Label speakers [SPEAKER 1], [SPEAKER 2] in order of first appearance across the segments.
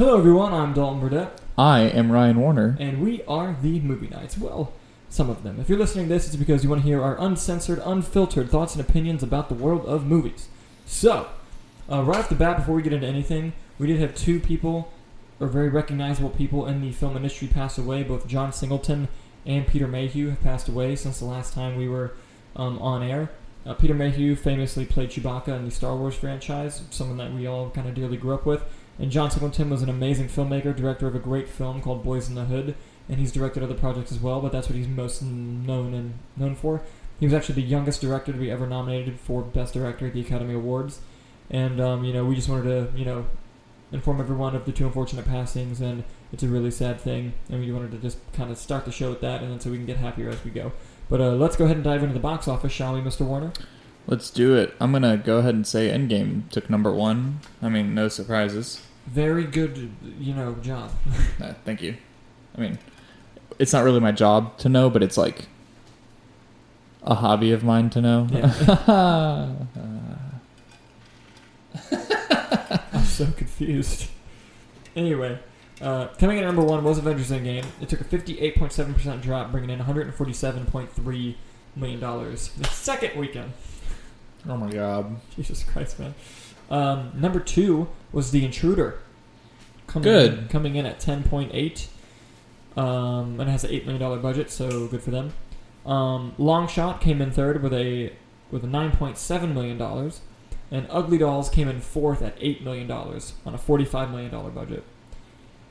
[SPEAKER 1] Hello, everyone. I'm Dalton Burdett,
[SPEAKER 2] I am Ryan Warner.
[SPEAKER 1] and we are the Movie Nights. Well, some of them. If you're listening to this, it's because you want to hear our uncensored, unfiltered thoughts and opinions about the world of movies. So, uh, right off the bat, before we get into anything, we did have two people, or very recognizable people in the film industry, pass away. Both John Singleton and Peter Mayhew have passed away since the last time we were um, on air. Uh, Peter Mayhew famously played Chewbacca in the Star Wars franchise, someone that we all kind of dearly grew up with. And John Singleton was an amazing filmmaker, director of a great film called Boyz n the Hood, and he's directed other projects as well. But that's what he's most known and known for. He was actually the youngest director to be ever nominated for Best Director at the Academy Awards, and um, you know we just wanted to you know inform everyone of the two unfortunate passings, and it's a really sad thing, and we wanted to just kind of start the show with that, and then so we can get happier as we go. But uh, let's go ahead and dive into the box office, shall we, Mr. Warner?
[SPEAKER 2] Let's do it. I'm gonna go ahead and say Endgame took number one. I mean, no surprises.
[SPEAKER 1] Very good, you know, job.
[SPEAKER 2] Uh, thank you. I mean, it's not really my job to know, but it's like a hobby of mine to know.
[SPEAKER 1] I'm so confused. Anyway, uh, coming in at number one was Avengers Endgame. It took a 58.7% drop, bringing in 147.3 million dollars. The second weekend.
[SPEAKER 2] Oh my god.
[SPEAKER 1] Jesus Christ, man. Um, number two was The Intruder. Coming
[SPEAKER 2] Good.
[SPEAKER 1] In, coming in at 10.8. Um, and it has an $8 million budget, so good for them. Um, Long Shot came in third with a with a $9.7 million. And Ugly Dolls came in fourth at $8 million on a $45 million budget.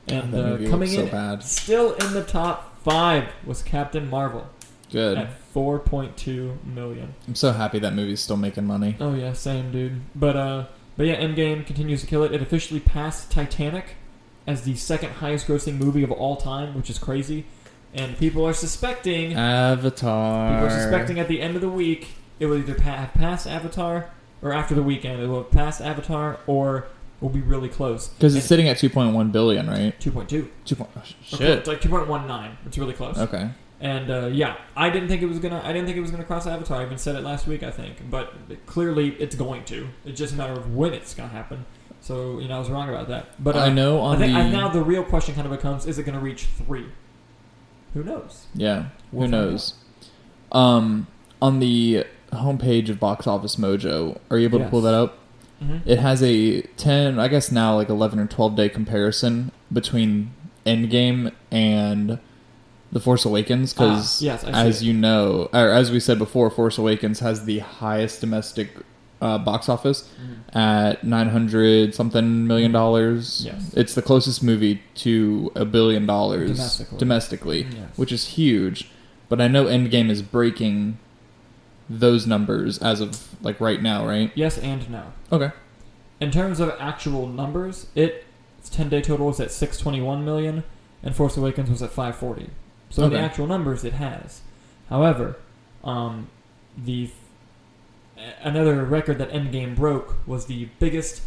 [SPEAKER 1] And uh, coming
[SPEAKER 2] so
[SPEAKER 1] in
[SPEAKER 2] bad.
[SPEAKER 1] still in the top five was Captain Marvel
[SPEAKER 2] Good.
[SPEAKER 1] at 4.2 million.
[SPEAKER 2] I'm so happy that movie's still making money.
[SPEAKER 1] Oh yeah, same dude. But uh, but yeah, Endgame continues to kill it. It officially passed Titanic as the second highest grossing movie of all time, which is crazy. And people are suspecting,
[SPEAKER 2] Avatar.
[SPEAKER 1] people are suspecting at the end of the week it will either pa- have Avatar or after the weekend it will pass Avatar or will be really close.
[SPEAKER 2] because it's sitting at 2.1 billion, right?
[SPEAKER 1] two point two.
[SPEAKER 2] 2. Point, oh,
[SPEAKER 1] It's like two point one nine. It's really close.
[SPEAKER 2] Okay.
[SPEAKER 1] And uh, yeah, I didn't think it was gonna. I didn't think it was gonna cross Avatar. I even said it last week, I think. But clearly, it's going to. It's just a matter of when it's gonna happen. So you know, I was wrong about that. But uh,
[SPEAKER 2] I know
[SPEAKER 1] I
[SPEAKER 2] on
[SPEAKER 1] think
[SPEAKER 2] the
[SPEAKER 1] I, now the real question kind of becomes: Is it gonna reach three? Who knows?
[SPEAKER 2] yeah.
[SPEAKER 1] We'll
[SPEAKER 2] who knows? Um, on the homepage of Box Office Mojo, are you able to pull that up?
[SPEAKER 1] Mm-hmm.
[SPEAKER 2] It has a 10, I guess now like 11 or 12 day comparison between Endgame and The Force Awakens because
[SPEAKER 1] Ah, yes,
[SPEAKER 2] as
[SPEAKER 1] it.
[SPEAKER 2] you know, or as we said before, Force Awakens has the highest domestic uh, box office
[SPEAKER 1] Mm-hmm.
[SPEAKER 2] at 900 something million dollars.
[SPEAKER 1] Yes.
[SPEAKER 2] It's the closest movie to a billion dollars
[SPEAKER 1] Domestically.
[SPEAKER 2] domestically,
[SPEAKER 1] Yes.
[SPEAKER 2] which is huge. But I know Endgame is breaking those numbers as of like right now, right?
[SPEAKER 1] Yes and no.
[SPEAKER 2] Okay.
[SPEAKER 1] In terms of actual numbers, it its ten day total was at six twenty one million, and Force Awakens was at five forty. So in the actual numbers, it has. However, um, the another record that Endgame broke was the biggest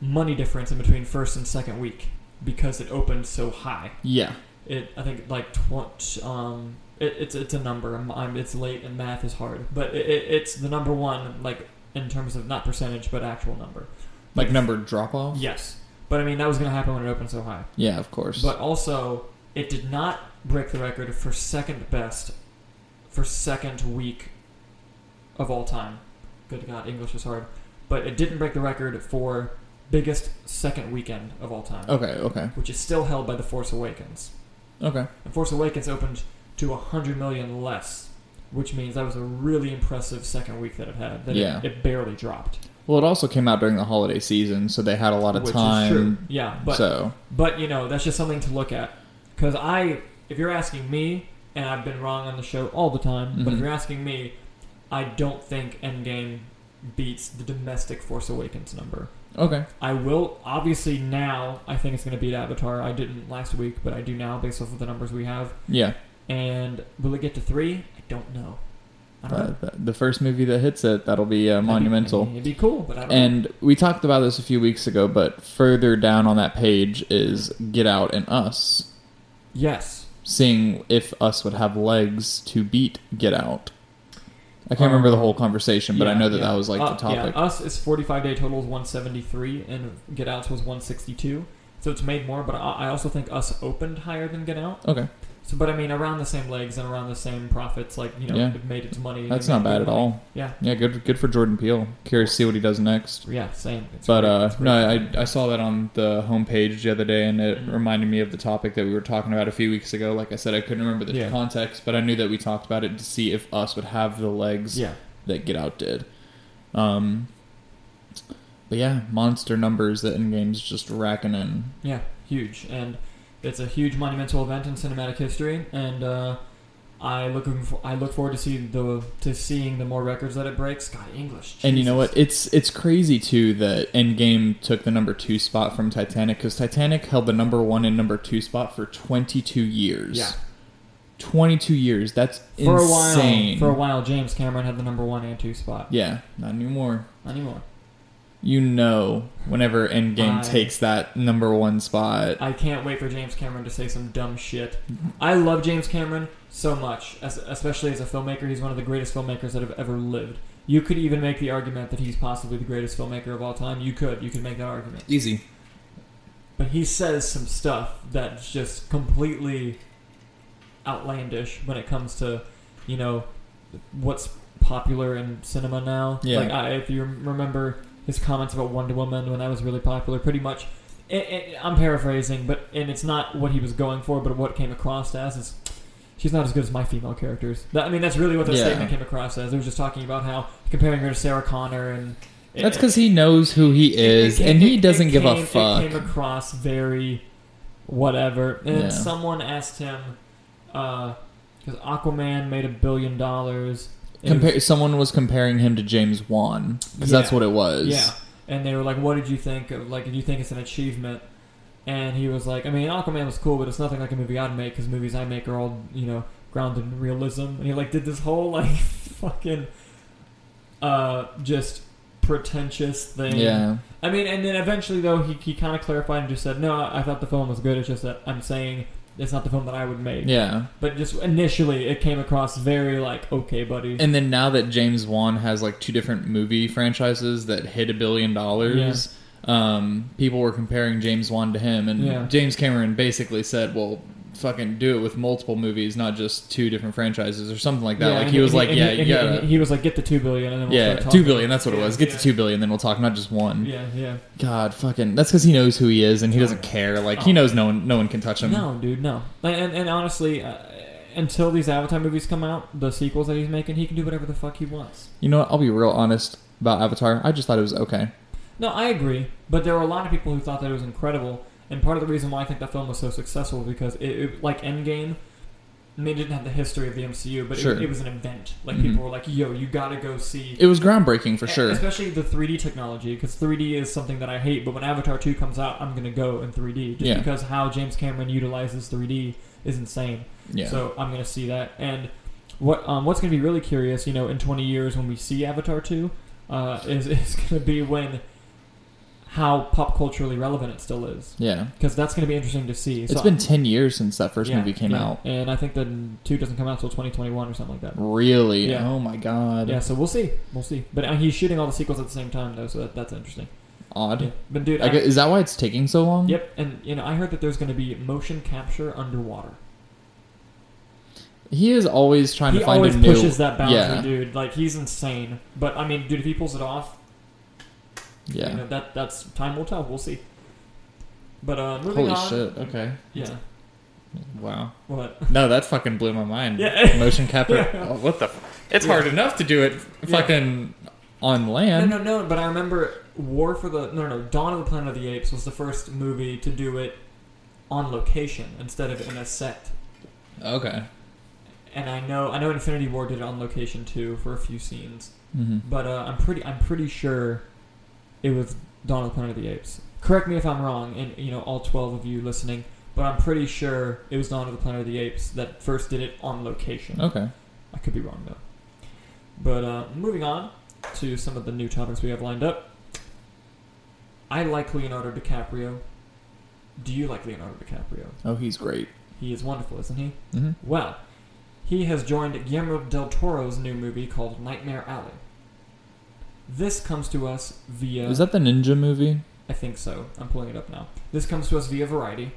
[SPEAKER 1] money difference in between first and second week because it opened so high.
[SPEAKER 2] Yeah.
[SPEAKER 1] It I think like tw- um it, it's it's a number. I'm, I'm it's late and math is hard, but it, it, it's the number one like in terms of not percentage but actual number.
[SPEAKER 2] Like number drop off?
[SPEAKER 1] Yes, but I mean that was going to happen when it opened so high.
[SPEAKER 2] Yeah, of course.
[SPEAKER 1] But also, it did not break the record for second best for second week of all time. Good God, English is hard. But it didn't break the record for biggest second weekend of all time,
[SPEAKER 2] okay, okay.
[SPEAKER 1] which is still held by The Force Awakens.
[SPEAKER 2] Okay.
[SPEAKER 1] And Force Awakens opened to 100 million less, which means that was a really impressive second week that it had. That
[SPEAKER 2] Yeah.
[SPEAKER 1] it, it barely dropped.
[SPEAKER 2] Well, it also came out during the holiday season, so they had a lot of
[SPEAKER 1] which
[SPEAKER 2] time.
[SPEAKER 1] is true. Yeah, but
[SPEAKER 2] so,
[SPEAKER 1] But you know, that's just something to look at. Because I, if you're asking me, and I've been wrong on the show all the time, but if
[SPEAKER 2] Mhm.
[SPEAKER 1] you're asking me, I don't think Endgame beats the domestic Force Awakens number.
[SPEAKER 2] okay.
[SPEAKER 1] I will obviously now. I think it's going to beat Avatar. I didn't last week, but I do now based off of the numbers we have.
[SPEAKER 2] Yeah.
[SPEAKER 1] And will it get to three? I don't know. I don't
[SPEAKER 2] Uh,
[SPEAKER 1] know.
[SPEAKER 2] the- first movie that hits it, that'll be uh,
[SPEAKER 1] be-
[SPEAKER 2] monumental.
[SPEAKER 1] It'd be cool, but I don't know.
[SPEAKER 2] And we talked about this a few weeks ago, but further down on that page is Get Out and Us,
[SPEAKER 1] Yes.
[SPEAKER 2] Seeing if Us would have legs to beat Get Out. I can't
[SPEAKER 1] Um,
[SPEAKER 2] remember the whole conversation, but I know that
[SPEAKER 1] yeah.
[SPEAKER 2] that was like
[SPEAKER 1] Uh,
[SPEAKER 2] the topic.
[SPEAKER 1] Yeah, us is 45 day totals 173, and Get Out's was 162. so it's made more. But I, I also think Us opened higher than Get Out.
[SPEAKER 2] Okay,
[SPEAKER 1] So, but I mean, around the same legs and around the same profits. Like you know,
[SPEAKER 2] Yeah.
[SPEAKER 1] it made its money.
[SPEAKER 2] that's not bad at all.
[SPEAKER 1] Yeah,
[SPEAKER 2] Yeah, good good for Jordan Peele. Curious to see what he does next.
[SPEAKER 1] yeah, same. It's
[SPEAKER 2] But
[SPEAKER 1] great.
[SPEAKER 2] uh,
[SPEAKER 1] It's great.
[SPEAKER 2] no, I, I saw that on the homepage the other day, and it
[SPEAKER 1] Mhm.
[SPEAKER 2] reminded me of the topic that we were talking about a few weeks ago. Like I said, I couldn't remember the
[SPEAKER 1] Yeah.
[SPEAKER 2] context, but I knew that we talked about it to see if us would have the legs
[SPEAKER 1] yeah,
[SPEAKER 2] that Get Out did. Um, but yeah, monster numbers that Endgame's just racking in.
[SPEAKER 1] yeah, huge, and it's a huge monumental event in cinematic history, and uh, I looking for, I look forward to see the to seeing the more records that it breaks. God, English.
[SPEAKER 2] And you know what? It's it's crazy too that Endgame took the number two spot from Titanic because Titanic held the number one and number two spot for 22 years.
[SPEAKER 1] Yeah.
[SPEAKER 2] 22 years. That's
[SPEAKER 1] For a
[SPEAKER 2] insane.
[SPEAKER 1] while, for a while, James Cameron had the number one and two spot.
[SPEAKER 2] Yeah, not anymore.
[SPEAKER 1] Not anymore.
[SPEAKER 2] You know, whenever Endgame
[SPEAKER 1] I-
[SPEAKER 2] takes that number one spot,
[SPEAKER 1] I can't wait for James Cameron to say some dumb shit. I love James Cameron so much, as, especially as a filmmaker. He's one of the greatest filmmakers that have ever lived. You could even make the argument that he's possibly the greatest filmmaker of all time. You could. You could make that argument.
[SPEAKER 2] easy.
[SPEAKER 1] But he says some stuff that's just completely outlandish when it comes to, you know, what's popular in cinema now.
[SPEAKER 2] Yeah.
[SPEAKER 1] Like, I, if you remember his comments about Wonder Woman when that was really popular, pretty much. It, it, I'm paraphrasing, but and it's not what he was going for, but what came across as is she's not as good as my female characters. That, I mean, that's really what the
[SPEAKER 2] Yeah.
[SPEAKER 1] statement came across as. They was just talking about how comparing her to Sarah Connor and.
[SPEAKER 2] That's because he knows who he is,
[SPEAKER 1] it-
[SPEAKER 2] and he
[SPEAKER 1] it-
[SPEAKER 2] doesn't
[SPEAKER 1] it
[SPEAKER 2] give
[SPEAKER 1] came-
[SPEAKER 2] a fuck.
[SPEAKER 1] It came across very whatever. And
[SPEAKER 2] Yeah.
[SPEAKER 1] someone asked him uh, because Aquaman made a billion dollars. Was-
[SPEAKER 2] someone was comparing him to James Wan because that's what it was.
[SPEAKER 1] yeah, and they were like, "What did you think of? Like, do you think it's an achievement?" And he was like, "I mean, Aquaman was cool, but it's nothing like a movie I'd make because movies I make are all you know grounded in realism." And he like did this whole like fucking uh just pretentious thing.
[SPEAKER 2] Yeah.
[SPEAKER 1] I mean, and then eventually, though, he, he kind of clarified and just said, "No, I I thought the film was good. It's just that I'm saying it's not the film that I would make."
[SPEAKER 2] Yeah.
[SPEAKER 1] But just initially, it came across very like, "Okay, buddy."
[SPEAKER 2] And then now that James Wan has like two different movie franchises that hit a billion dollars, um, people were comparing James Wan to him, and
[SPEAKER 1] Yeah.
[SPEAKER 2] James Cameron basically said, "Well, fucking do it with multiple movies, not just two different franchises or something like that."
[SPEAKER 1] Yeah,
[SPEAKER 2] like he was like,
[SPEAKER 1] and
[SPEAKER 2] "Yeah,
[SPEAKER 1] he,
[SPEAKER 2] gotta."
[SPEAKER 1] he was like, "Get the two billion, and then we'll
[SPEAKER 2] yeah, two
[SPEAKER 1] talking."
[SPEAKER 2] billion. That's what it was. Get
[SPEAKER 1] yeah.
[SPEAKER 2] to two billion, then we'll talk, not just one.
[SPEAKER 1] Yeah, yeah.
[SPEAKER 2] God, fucking. That's because he knows who he is, and he doesn't care. Like he
[SPEAKER 1] Oh.
[SPEAKER 2] knows no one, no one can touch him.
[SPEAKER 1] No, dude, no. And and, and honestly, uh, until these Avatar movies come out, the sequels that he's making, he can do whatever the fuck he wants.
[SPEAKER 2] You know what? I'll be real honest about Avatar. I just thought it was okay.
[SPEAKER 1] No, I agree, but there were a lot of people who thought that it was incredible, and part of the reason why I think that film was so successful because it, it like Endgame. It didn't have the history of the MCU, but
[SPEAKER 2] Sure.
[SPEAKER 1] it, it was an event. Like
[SPEAKER 2] Mhm.
[SPEAKER 1] people were like, "Yo, you gotta go see."
[SPEAKER 2] It was groundbreaking for sure.
[SPEAKER 1] Especially the 3D technology, because 3D is something that I hate. But when Avatar 2 comes out, I'm gonna go in 3D just
[SPEAKER 2] Yeah.
[SPEAKER 1] because how James Cameron utilizes 3D is insane.
[SPEAKER 2] Yeah.
[SPEAKER 1] So I'm gonna see that. And what um, what's gonna be really curious, you know, in 20 years when we see Avatar 2, uh, is is gonna be when how pop culturally relevant it still is,
[SPEAKER 2] yeah.
[SPEAKER 1] because that's gonna be interesting to see.
[SPEAKER 2] It's
[SPEAKER 1] So-
[SPEAKER 2] been ten years since that first
[SPEAKER 1] yeah,
[SPEAKER 2] movie came
[SPEAKER 1] yeah.
[SPEAKER 2] out.
[SPEAKER 1] and I think the two doesn't come out till 2021 or something like that.
[SPEAKER 2] Really?
[SPEAKER 1] Yeah.
[SPEAKER 2] Oh my god.
[SPEAKER 1] Yeah, so we'll see, we'll see. But uh, he's shooting all the sequels at the same time though, so that, that's interesting.
[SPEAKER 2] Odd.
[SPEAKER 1] Yeah. But dude,
[SPEAKER 2] I
[SPEAKER 1] I-
[SPEAKER 2] is that why it's taking so long?
[SPEAKER 1] Yep, and you know I heard that there's going to be motion capture underwater.
[SPEAKER 2] He is always trying
[SPEAKER 1] he
[SPEAKER 2] to find
[SPEAKER 1] always
[SPEAKER 2] a new.
[SPEAKER 1] pushes that boundary,
[SPEAKER 2] yeah.
[SPEAKER 1] dude. Like he's insane. But I mean, dude, if he pulls it off,
[SPEAKER 2] Yeah.
[SPEAKER 1] you know, that that's time will tell. We'll see. But uh, moving
[SPEAKER 2] Holy
[SPEAKER 1] on.
[SPEAKER 2] shit. Okay.
[SPEAKER 1] Yeah.
[SPEAKER 2] Wow.
[SPEAKER 1] What?
[SPEAKER 2] No, that fucking blew my mind.
[SPEAKER 1] Yeah.
[SPEAKER 2] Motion capture.
[SPEAKER 1] Yeah.
[SPEAKER 2] Oh, what the? F- it's
[SPEAKER 1] Yeah.
[SPEAKER 2] hard enough to do it
[SPEAKER 1] Yeah.
[SPEAKER 2] fucking on land.
[SPEAKER 1] no, no. No. But I remember War for the no, no. Dawn of the Planet of the Apes was the first movie to do it on location instead of in a set.
[SPEAKER 2] Okay.
[SPEAKER 1] And I know I know Infinity War did it on location too for a few scenes.
[SPEAKER 2] hmm
[SPEAKER 1] But uh, I'm pretty I'm pretty sure it was Dawn of the Planet of the Apes. Correct me if I'm wrong, and you know all 12 of you listening. But I'm pretty sure it was Dawn of the Planet of the Apes that first did it on location.
[SPEAKER 2] Okay.
[SPEAKER 1] I could be wrong though. But uh, moving on to some of the new topics we have lined up. I like Leonardo DiCaprio. Do you like Leonardo DiCaprio?
[SPEAKER 2] Oh, he's great.
[SPEAKER 1] He is wonderful, isn't he?
[SPEAKER 2] hmm
[SPEAKER 1] Well, he has joined Guillermo del Toro's new movie called Nightmare Alley. This comes to us via.
[SPEAKER 2] Is that the ninja movie?
[SPEAKER 1] I think so. I'm pulling it up now. This comes to us via Variety.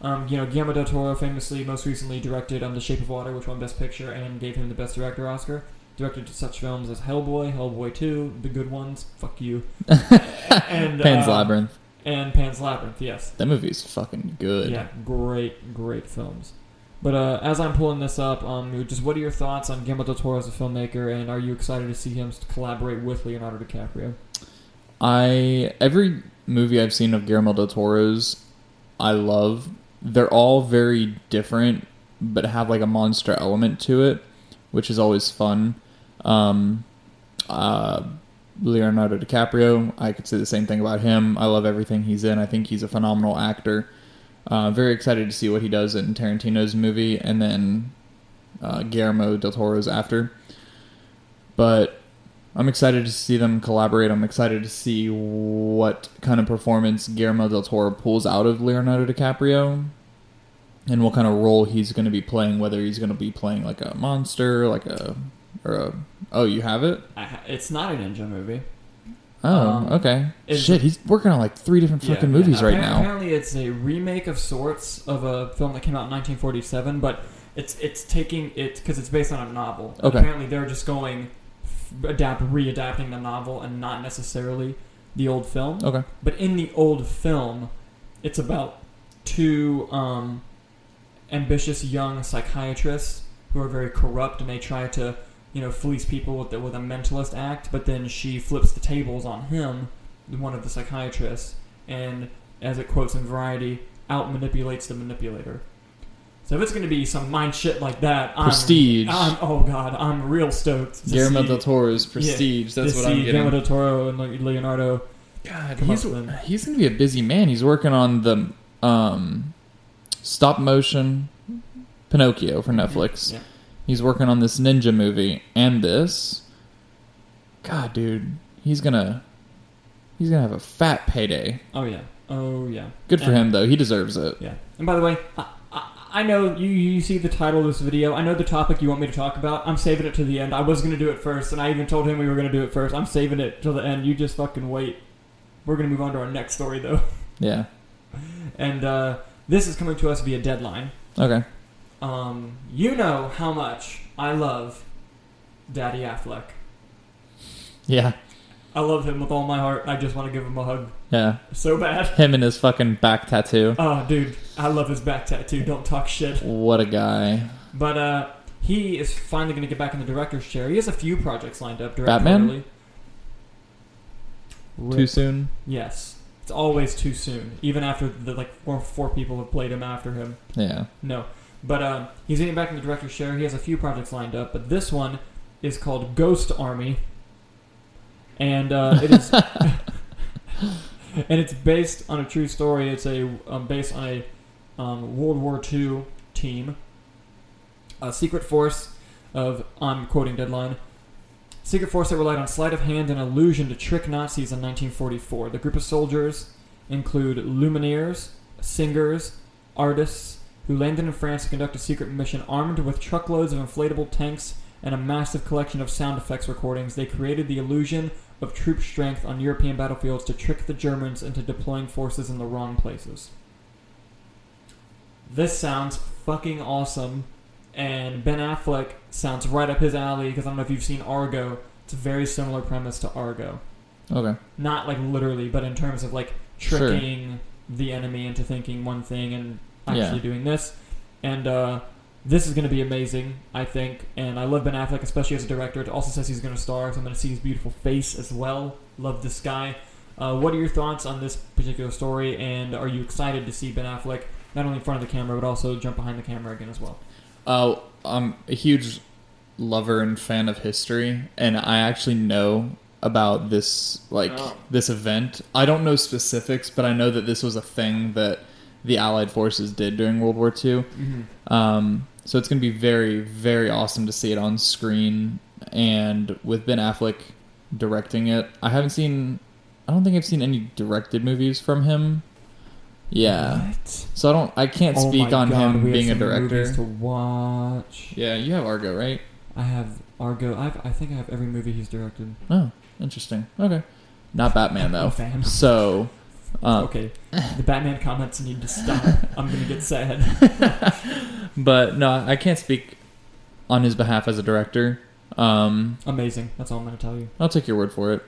[SPEAKER 1] Um, you know, Guillermo del Toro famously, most recently directed um, The Shape of Water, which won Best Picture and gave him the Best Director Oscar. Directed such films as Hellboy, Hellboy 2, The Good Ones, fuck you, and
[SPEAKER 2] Pan's
[SPEAKER 1] uh,
[SPEAKER 2] Labyrinth.
[SPEAKER 1] and Pan's Labyrinth. Yes,
[SPEAKER 2] That movie's fucking good.
[SPEAKER 1] yeah, great, great films. But uh, as I'm pulling this up, um, just what are your thoughts on Guillermo del Toro as a filmmaker, and are you excited to see him collaborate with Leonardo DiCaprio?
[SPEAKER 2] I every movie I've seen of Guillermo del Toro's, I love. They're all very different, but have like a monster element to it, which is always fun. Um, uh, Leonardo DiCaprio, I could say the same thing about him. I love everything he's in. I think he's a phenomenal actor. Uh, very excited to see what he does in Tarantino's movie, and then uh, Guillermo del Toro's after. But I'm excited to see them collaborate. I'm excited to see what kind of performance Guillermo del Toro pulls out of Leonardo DiCaprio and what kind of role he's going to be playing, whether he's going to be playing like a monster, like a or a Oh, you have it?
[SPEAKER 1] Ha- it's not a ninja movie.
[SPEAKER 2] Oh,
[SPEAKER 1] Um,
[SPEAKER 2] okay. Shit, he's working on like three different fucking
[SPEAKER 1] yeah.
[SPEAKER 2] movies right
[SPEAKER 1] Appar-
[SPEAKER 2] now.
[SPEAKER 1] Apparently, it's a remake of sorts of a film that came out in 1947, but it's it's taking it because it's based on a novel.
[SPEAKER 2] Okay.
[SPEAKER 1] Apparently, they're just going adapt readapting the novel and not necessarily the old film.
[SPEAKER 2] Okay.
[SPEAKER 1] But in the old film, it's about two um, ambitious young psychiatrists who are very corrupt, and they try to, you know, fleece people with the, with a mentalist act. But then she flips the tables on him, one of the psychiatrists, and as it quotes in Variety, out manipulates the manipulator. So if it's going to be some mind shit like that,
[SPEAKER 2] Prestige.
[SPEAKER 1] I'm, I'm oh god, I'm real stoked. to
[SPEAKER 2] Guillermo
[SPEAKER 1] see-
[SPEAKER 2] del Toro's Prestige. That's
[SPEAKER 1] to
[SPEAKER 2] what I'm getting.
[SPEAKER 1] Guillermo del Toro and like, Leonardo.
[SPEAKER 2] God, he's, he's gonna be a busy man. He's working on the um, stop motion Pinocchio for Netflix.
[SPEAKER 1] Yeah.
[SPEAKER 2] He's working on this ninja movie and this. God, dude, he's gonna he's gonna have a fat payday.
[SPEAKER 1] Oh yeah. Oh yeah.
[SPEAKER 2] Good for
[SPEAKER 1] And-
[SPEAKER 2] him though. He deserves it.
[SPEAKER 1] Yeah. And by the way, I, I, I know you you see the title of this video. I know the topic you want me to talk about. I'm saving it to the end. I was gonna do it first, and I even told him we were gonna do it first. I'm saving it till the end. You just fucking wait. We're gonna move on to our next story though,
[SPEAKER 2] Yeah.
[SPEAKER 1] and uh, this is coming to us via Deadline.
[SPEAKER 2] Okay.
[SPEAKER 1] Um, you know how much I love Daddy Affleck.
[SPEAKER 2] Yeah.
[SPEAKER 1] I love him with all my heart. I just want to give him a hug
[SPEAKER 2] Yeah.
[SPEAKER 1] so bad.
[SPEAKER 2] Him and his fucking back tattoo.
[SPEAKER 1] Oh, dude, I love his back tattoo. Don't talk shit.
[SPEAKER 2] What a guy.
[SPEAKER 1] But uh, he is finally going to get back in the director's chair. He has a few projects lined up.
[SPEAKER 2] Batman?
[SPEAKER 1] directorially.
[SPEAKER 2] Too soon.
[SPEAKER 1] Yes, it's always too soon. Even after the like four, four people have played him after him.
[SPEAKER 2] Yeah.
[SPEAKER 1] No, but um, he's getting back in the director's chair. He has a few projects lined up, but this one is called Ghost Army, and uh, it is, and it's based on a true story. It's a um, based on a um, World War II team, a secret force of I'm quoting Deadline. Secret force that relied on sleight of hand and illusion to trick Nazis in 1944. The group of soldiers include lumineers, singers, artists, who landed in France to conduct a secret mission armed with truckloads of inflatable tanks and a massive collection of sound effects recordings. They created the illusion of troop strength on European battlefields to trick the Germans into deploying forces in the wrong places. This sounds fucking awesome, and Ben Affleck sounds right up his alley because I don't know if you've seen Argo. It's a very similar premise to Argo
[SPEAKER 2] Okay.
[SPEAKER 1] not like literally, but in terms of like
[SPEAKER 2] Sure.
[SPEAKER 1] tricking the enemy into thinking one thing and actually
[SPEAKER 2] Yeah.
[SPEAKER 1] doing this. And uh, this is going to be amazing, I think. And I love Ben Affleck, especially as a director. It also says he's going to star, so I'm going to see his beautiful face as well. Love this guy. Uh, what are your thoughts on this particular story? And are you excited to see Ben Affleck not only in front of the camera, but also jump behind the camera again as well?
[SPEAKER 2] Oh, I'm a huge lover and fan of history, and I actually know about this like
[SPEAKER 1] Oh.
[SPEAKER 2] this event. I don't know specifics, but I know that this was a thing that the Allied forces did during World War II.
[SPEAKER 1] Mm-hmm.
[SPEAKER 2] Um, so it's going to be very, very awesome to see it on screen, and with Ben Affleck directing it. I haven't seen. I don't think I've seen any directed movies from him. Yeah,
[SPEAKER 1] What?
[SPEAKER 2] so I don't. I can't
[SPEAKER 1] Oh
[SPEAKER 2] speak on
[SPEAKER 1] God,
[SPEAKER 2] him being a director.
[SPEAKER 1] to watch.
[SPEAKER 2] Yeah, you have Argo, right?
[SPEAKER 1] I have Argo. I've, I think I have every movie he's directed.
[SPEAKER 2] Oh, interesting. Okay. Not Batman though. So Uh,
[SPEAKER 1] okay, the Batman comments need to stop. I'm gonna get sad.
[SPEAKER 2] But no, I can't speak on his behalf as a director. Um,
[SPEAKER 1] Amazing. That's all I'm gonna tell you.
[SPEAKER 2] I'll take your word for it.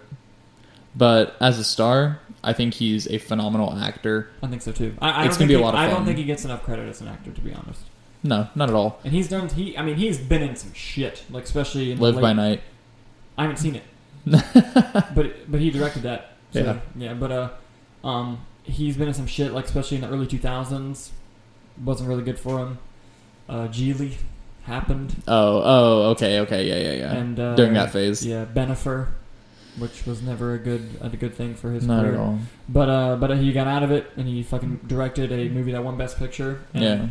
[SPEAKER 2] But as a star, I think he's a phenomenal actor.
[SPEAKER 1] I think so too. I, I
[SPEAKER 2] It's
[SPEAKER 1] don't
[SPEAKER 2] gonna be
[SPEAKER 1] think
[SPEAKER 2] a lot of
[SPEAKER 1] he, I don't think he gets enough credit as an actor, to be honest.
[SPEAKER 2] No, not at all.
[SPEAKER 1] And he's done. He, I mean, he's been in some shit. Like especially in
[SPEAKER 2] Live
[SPEAKER 1] late,
[SPEAKER 2] by Night.
[SPEAKER 1] I haven't seen it, but but he directed that. So,
[SPEAKER 2] Yeah.
[SPEAKER 1] yeah. But uh, um, he's been in some shit. Like especially in the early 2000s, wasn't really good for him. Uh, Gigli happened,
[SPEAKER 2] Oh, oh, okay, okay, yeah, yeah, yeah.
[SPEAKER 1] and uh,
[SPEAKER 2] During that phase,
[SPEAKER 1] yeah, Bennifer, which was never a good a good thing for his
[SPEAKER 2] not
[SPEAKER 1] career.
[SPEAKER 2] at all.
[SPEAKER 1] But uh, but he got out of it, and he fucking directed a movie that won Best Picture.
[SPEAKER 2] Yeah,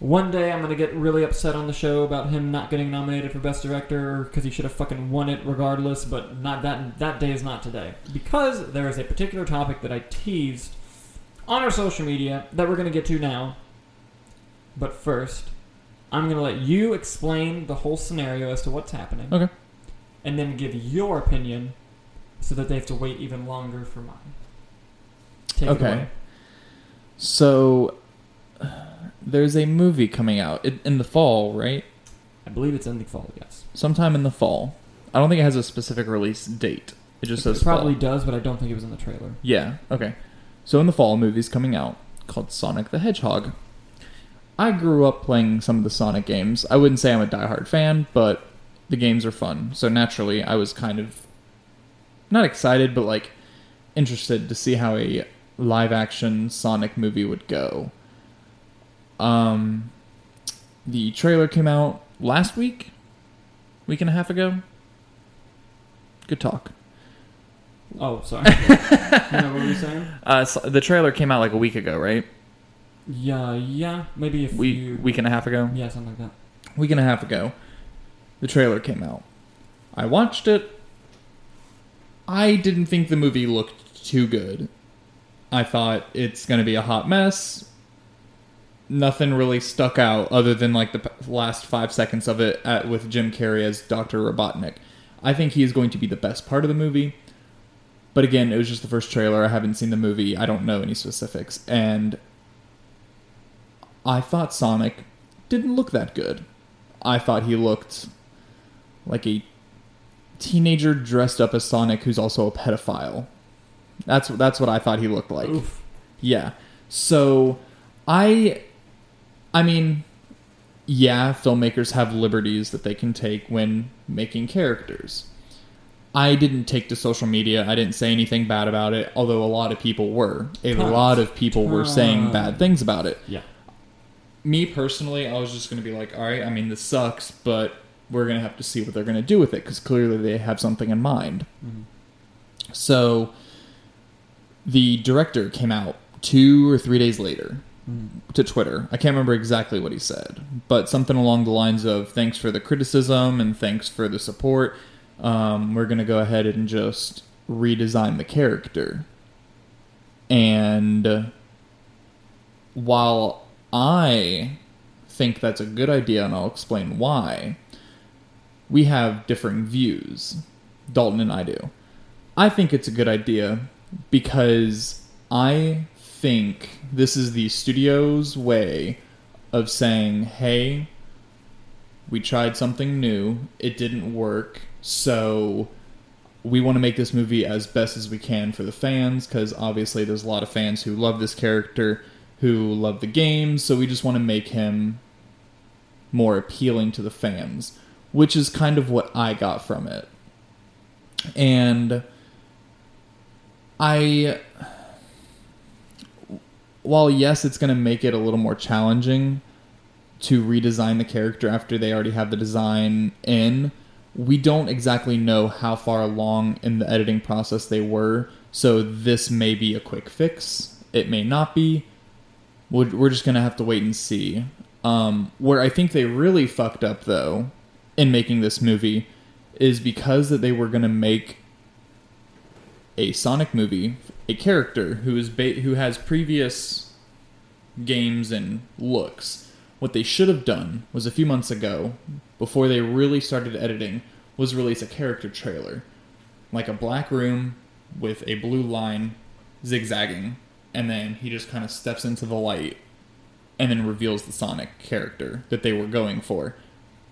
[SPEAKER 1] One day I'm gonna get really upset on the show about him not getting nominated for Best Director because he should have fucking won it regardless. But not that that day is not today because there is a particular topic that I teased on our social media that we're gonna get to now. But first, I'm gonna let you explain the whole scenario as to what's happening.
[SPEAKER 2] Okay.
[SPEAKER 1] And then give your opinion, so that they have to wait even longer for mine. Take it
[SPEAKER 2] Okay.
[SPEAKER 1] away.
[SPEAKER 2] So there's a movie coming out in, the fall, right?
[SPEAKER 1] I believe it's in the fall. Yes.
[SPEAKER 2] Sometime in the fall. I don't think it has a specific release date. It just says
[SPEAKER 1] probably
[SPEAKER 2] fall.
[SPEAKER 1] does, but I don't think it was in the trailer.
[SPEAKER 2] Yeah. Okay. So in the fall, a movie's coming out called Sonic the Hedgehog. I grew up playing some of the Sonic games. I wouldn't say I'm a diehard fan, but the games are fun. So naturally, I was kind of not excited, but like interested to see how a live action Sonic movie would go. Um, the trailer came out last week, week and a half ago. Good talk.
[SPEAKER 1] Oh, sorry. you know what were you saying?
[SPEAKER 2] Uh, so the trailer came out like a week ago, right?
[SPEAKER 1] Yeah, yeah, maybe a few.
[SPEAKER 2] Week week and a half ago.
[SPEAKER 1] Yeah, something like that.
[SPEAKER 2] Week and a half ago, the trailer came out. I watched it. I didn't think the movie looked too good. I thought it's going to be a hot mess. Nothing really stuck out other than like the last five seconds of it at, with Jim Carrey as Dr. Robotnik. I think he is going to be the best part of the movie. But again, it was just the first trailer. I haven't seen the movie. I don't know any specifics. And I thought Sonic didn't look that good. I thought he looked like a teenager dressed up as Sonic who's also a pedophile. That's that's what I thought he looked like.
[SPEAKER 1] Oof.
[SPEAKER 2] Yeah. So I I mean yeah, filmmakers have liberties that they can take when making characters. I didn't take to social media. I didn't say anything bad about it, although a lot of people were. A
[SPEAKER 1] Tons.
[SPEAKER 2] lot of people were saying bad things about it.
[SPEAKER 1] Yeah.
[SPEAKER 2] Me personally, I was just going to be like, all right, I mean, this sucks, but we're going to have to see what they're going to do with it because clearly they have something in mind.
[SPEAKER 1] Mhm.
[SPEAKER 2] So the director came out two or three days later. To Twitter. I can't remember exactly what he said, but something along the lines of "Thanks for the criticism and thanks for the support. Um, we're gonna go ahead and just redesign the character." And while I think that's a good idea, and I'll explain why, we have differing views. Dalton and I do. I think it's a good idea because I think this is the studio's way of saying, hey, we tried something new, it didn't work, so we want to make this movie as best as we can for the fans because obviously there's a lot of fans who love this character, who love the game, so we just want to make him more appealing to the fans, which is kind of what I got from it. And I while yes, it's going to make it a little more challenging to redesign the character after they already have the design in, we don't exactly know how far along in the editing process they were. So this may be a quick fix. It may not be. We're, just going to have to wait and see. Um, where I think they really fucked up, though, in making this movie is because that they were going to make a Sonic movie, a character who is ba- who has previous games and looks. What they should have done was a few months ago, before they really started editing, was release a character trailer, like a black room with a blue line zigzagging, and then he just kind of steps into the light, and then reveals the Sonic character that they were going for.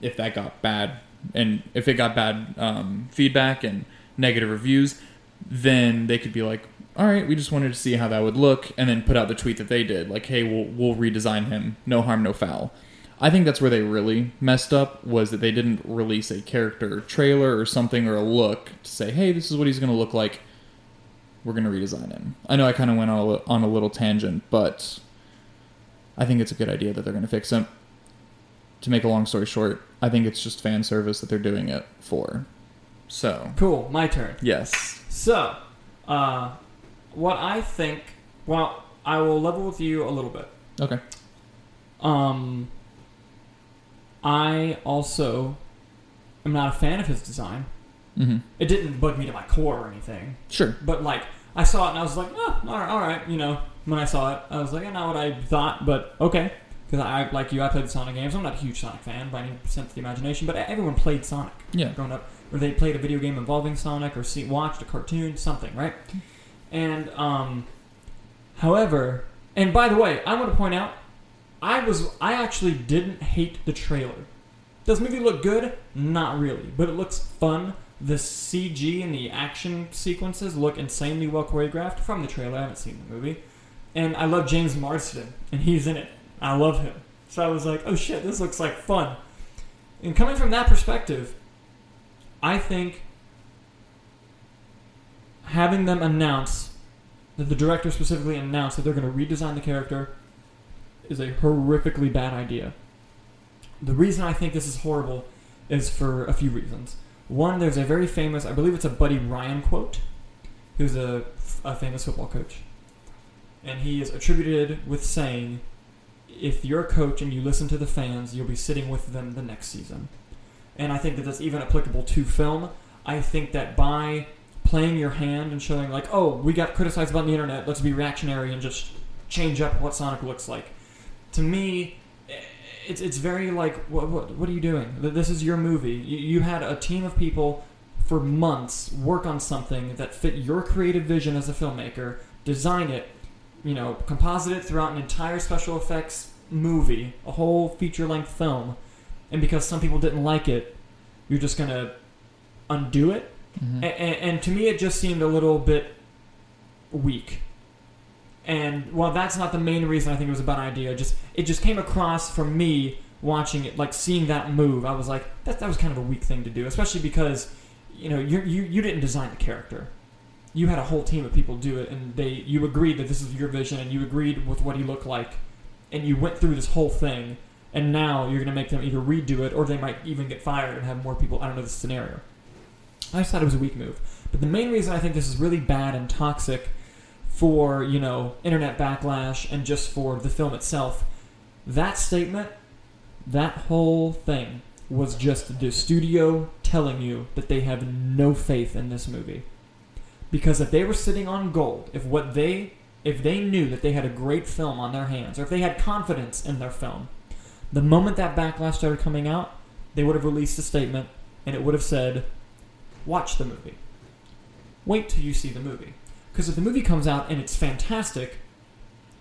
[SPEAKER 2] If that got bad, and if it got bad um, feedback and negative reviews, then they could be like, "All right, we just wanted to see how that would look," and then put out the tweet that they did, like, "Hey, we'll we'll redesign him. No harm, no foul." I think that's where they really messed up was that they didn't release a character trailer or something or a look to say, "Hey, this is what he's going to look like." We're going to redesign him. I know I kind of went on a, on a little tangent, but I think it's a good idea that they're going to fix him. To make a long story short, I think it's just fan service that they're doing it for. So,
[SPEAKER 1] Cool. My turn.
[SPEAKER 2] yes.
[SPEAKER 1] So, uh, what I think. Well, I will level with you a little bit.
[SPEAKER 2] Okay.
[SPEAKER 1] Um, I also am not a fan of his design.
[SPEAKER 2] hmm
[SPEAKER 1] It didn't bug me to my core or anything,
[SPEAKER 2] Sure.
[SPEAKER 1] but like I saw it and I was like, oh, all right, all right. You know, when I saw it, I was like, not what I thought, but okay. Because I, like you, I played the Sonic games. I'm not a huge Sonic fan by any sense of the imagination, but everyone played Sonic
[SPEAKER 2] Yeah.
[SPEAKER 1] growing up, or they played a video game involving Sonic, or see, watched a cartoon, something, right? And um, however, and by the way, I want to point out, I was I actually didn't hate the trailer. Does the movie look good? Not really, but it looks fun. The CG and the action sequences look insanely well choreographed from the trailer. I haven't seen the movie, and I love James Marsden, and he's in it. I love him. So I was like, oh shit, this looks like fun. And coming from that perspective, I think having them announce that the director specifically announced that they're going to redesign the character is a horrifically bad idea. The reason I think this is horrible is for a few reasons. One, there's a very famous, I believe it's a Buddy Ryan quote, who's a, a famous football coach. And he is attributed with saying, if you're a coach and you listen to the fans, you'll be sitting with them the next season. And I think that that's even applicable to film. I think that by playing your hand and showing, like, oh, we got criticized about the internet, let's be reactionary and just change up what Sonic looks like. To me, it's, it's very like, what, what, what are you doing? This is your movie. You, you had a team of people for months work on something that fit your creative vision as a filmmaker, design it, you know, composite it throughout an entire special effects movie, a whole feature length film, and because some people didn't like it, you're just gonna undo it.
[SPEAKER 2] Mhm.
[SPEAKER 1] A- a- and to me, it just seemed a little bit weak. And while that's not the main reason I think it was a bad idea, just it just came across for me watching it, like seeing that move. I was like, that that was kind of a weak thing to do, especially because you know you you you didn't design the character. You had a whole team of people do it, and they you agreed that this is your vision, and you agreed with what he looked like, and you went through this whole thing, and now you're gonna make them either redo it or they might even get fired and have more people. I don't know the scenario. I just thought it was a weak move. But the main reason I think this is really bad and toxic for, you know, internet backlash and just for the film itself, that statement, that whole thing was just the studio telling you that they have no faith in this movie. Because if they were sitting on gold, if what they if they knew that they had a great film on their hands, or if they had confidence in their film, the moment that backlash started coming out, they would have released a statement and it would have said, watch the movie. Wait till you see the movie. Because if the movie comes out and it's fantastic,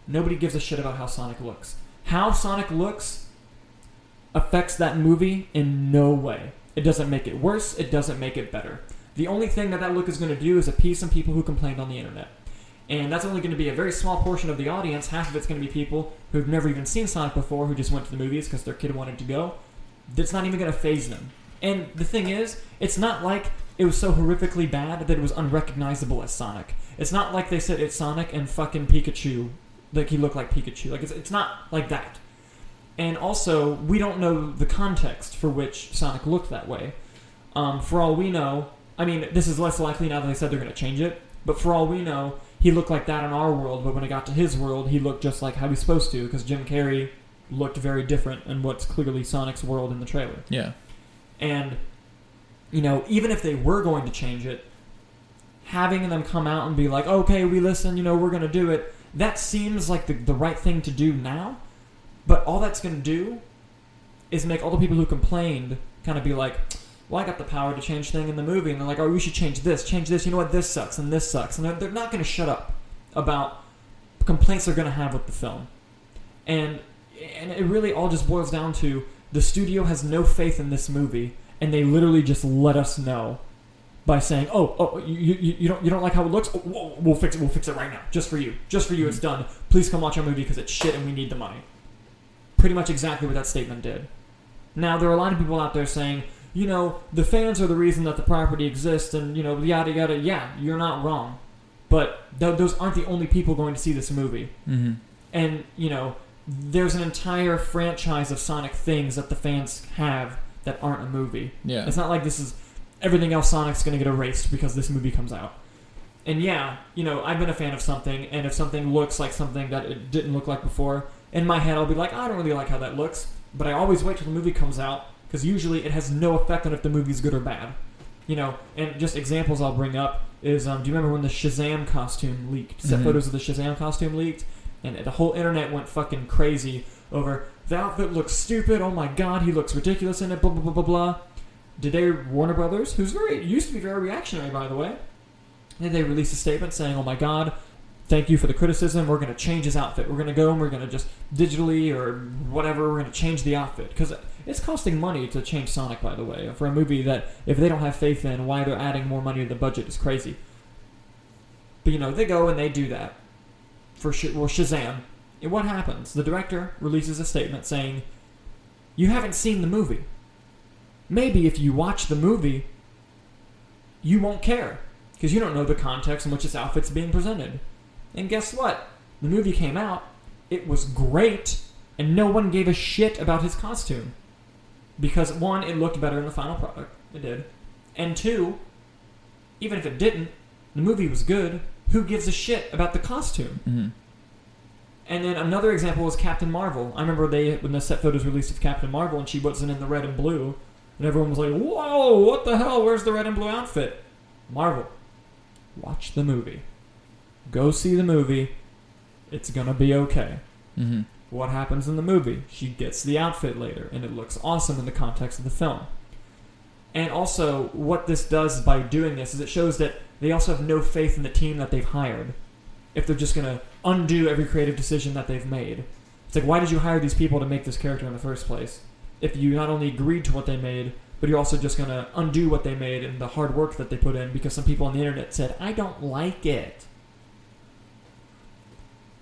[SPEAKER 1] nobody gives a shit about how Sonic looks. How Sonic looks affects that movie in no way. It doesn't make it worse, it doesn't make it better. The only thing that that look is going to do is appease some people who complained on the internet. And that's only going to be a very small portion of the audience. Half of it's going to be people who've never even seen Sonic before, who just went to the movies because their kid wanted to go. That's not even going to phase them. And the thing is, it's not like it was so horrifically bad that it was unrecognizable as Sonic. It's not like they said it's Sonic and fucking Pikachu, like he looked like Pikachu. Like it's, it's not like that. And also, we don't know the context for which Sonic looked that way. Um, for all we know, I mean, this is less likely now that they said they're going to change it. But for all we know, he looked like that in our world. But when it got to his world, he looked just like how he's supposed to, because Jim Carrey looked very different in what's clearly Sonic's world in the trailer.
[SPEAKER 2] Yeah.
[SPEAKER 1] And, you know, even if they were going to change it, having them come out and be like, okay, we listen, you know, we're going to do it, that seems like the, the right thing to do now. But all that's going to do is make all the people who complained kind of be like, well, I got the power to change thing in the movie. And they're like, oh, we should change this, change this. You know what? This sucks and this sucks. And they're, they're not going to shut up. about complaints they're going to have with the film, and and it really all just boils down to the studio has no faith in this movie, and they literally just let us know by saying, "Oh, oh, you, you, you don't you don't like how it looks? Oh, whoa, we'll fix it. We'll fix it right now, just for you, just for you. It's mm-hmm. done. Please come watch our movie because it's shit and we need the money." Pretty much exactly what that statement did. Now there are a lot of people out there saying, you know, the fans are the reason that the property exists, and you know, yada yada. Yeah, you're not wrong, but th- those aren't the only people going to see this movie.
[SPEAKER 2] Mm-hmm.
[SPEAKER 1] And you know, there's an entire franchise of Sonic things that the fans have that aren't a movie.
[SPEAKER 2] Yeah.
[SPEAKER 1] It's not like this is everything else Sonic's going to get erased because this movie comes out. And yeah, you know, I've been a fan of something, and if something looks like something that it didn't look like before, in my head I'll be like, I don't really like how that looks, but I always wait till the movie comes out because usually it has no effect on if the movie's good or bad. You know, and just examples I'll bring up is, um, do you remember when the Shazam costume leaked? Set
[SPEAKER 2] Mhm.
[SPEAKER 1] photos of the Shazam costume leaked, and the whole internet went fucking crazy over the outfit looks stupid. Oh my god, he looks ridiculous in it. Blah blah blah blah blah. Did they Warner Brothers, who's very used to be very reactionary by the way, did they release a statement saying, "Oh my god, thank you for the criticism. We're going to change his outfit. We're going to go and we're going to just digitally or whatever. We're going to change the outfit because it's costing money to change Sonic. By the way, for a movie that if they don't have faith in, why they're adding more money to the budget is crazy. But you know, they go and they do that for Sh- well, Shazam. And what happens? The director releases a statement saying, "You haven't seen the movie. Maybe if you watch the movie, you won't care because you don't know the context in which this outfit's being presented." And guess what? The movie came out. It was great, and no one gave a shit about his costume because one, it looked better in the final product. It did, and two, even if it didn't, the movie was good. Who gives a shit about the costume?
[SPEAKER 2] Mm-hmm.
[SPEAKER 1] And then another example was Captain Marvel. I remember they when the set photos released of Captain Marvel and she wasn't in the red and blue, and everyone was like, "Whoa, what the hell? Where's the red and blue outfit?" Marvel, watch the movie. Go see the movie. It's gonna be okay.
[SPEAKER 2] Mm-hmm.
[SPEAKER 1] What happens in the movie? She gets the outfit later, and it looks awesome in the context of the film. And also, what this does by doing this is it shows that they also have no faith in the team that they've hired. If they're just going to undo every creative decision that they've made. It's like, why did you hire these people to make this character in the first place? If you not only agreed to what they made, but you're also just going to undo what they made and the hard work that they put in because some people on the internet said, I don't like it.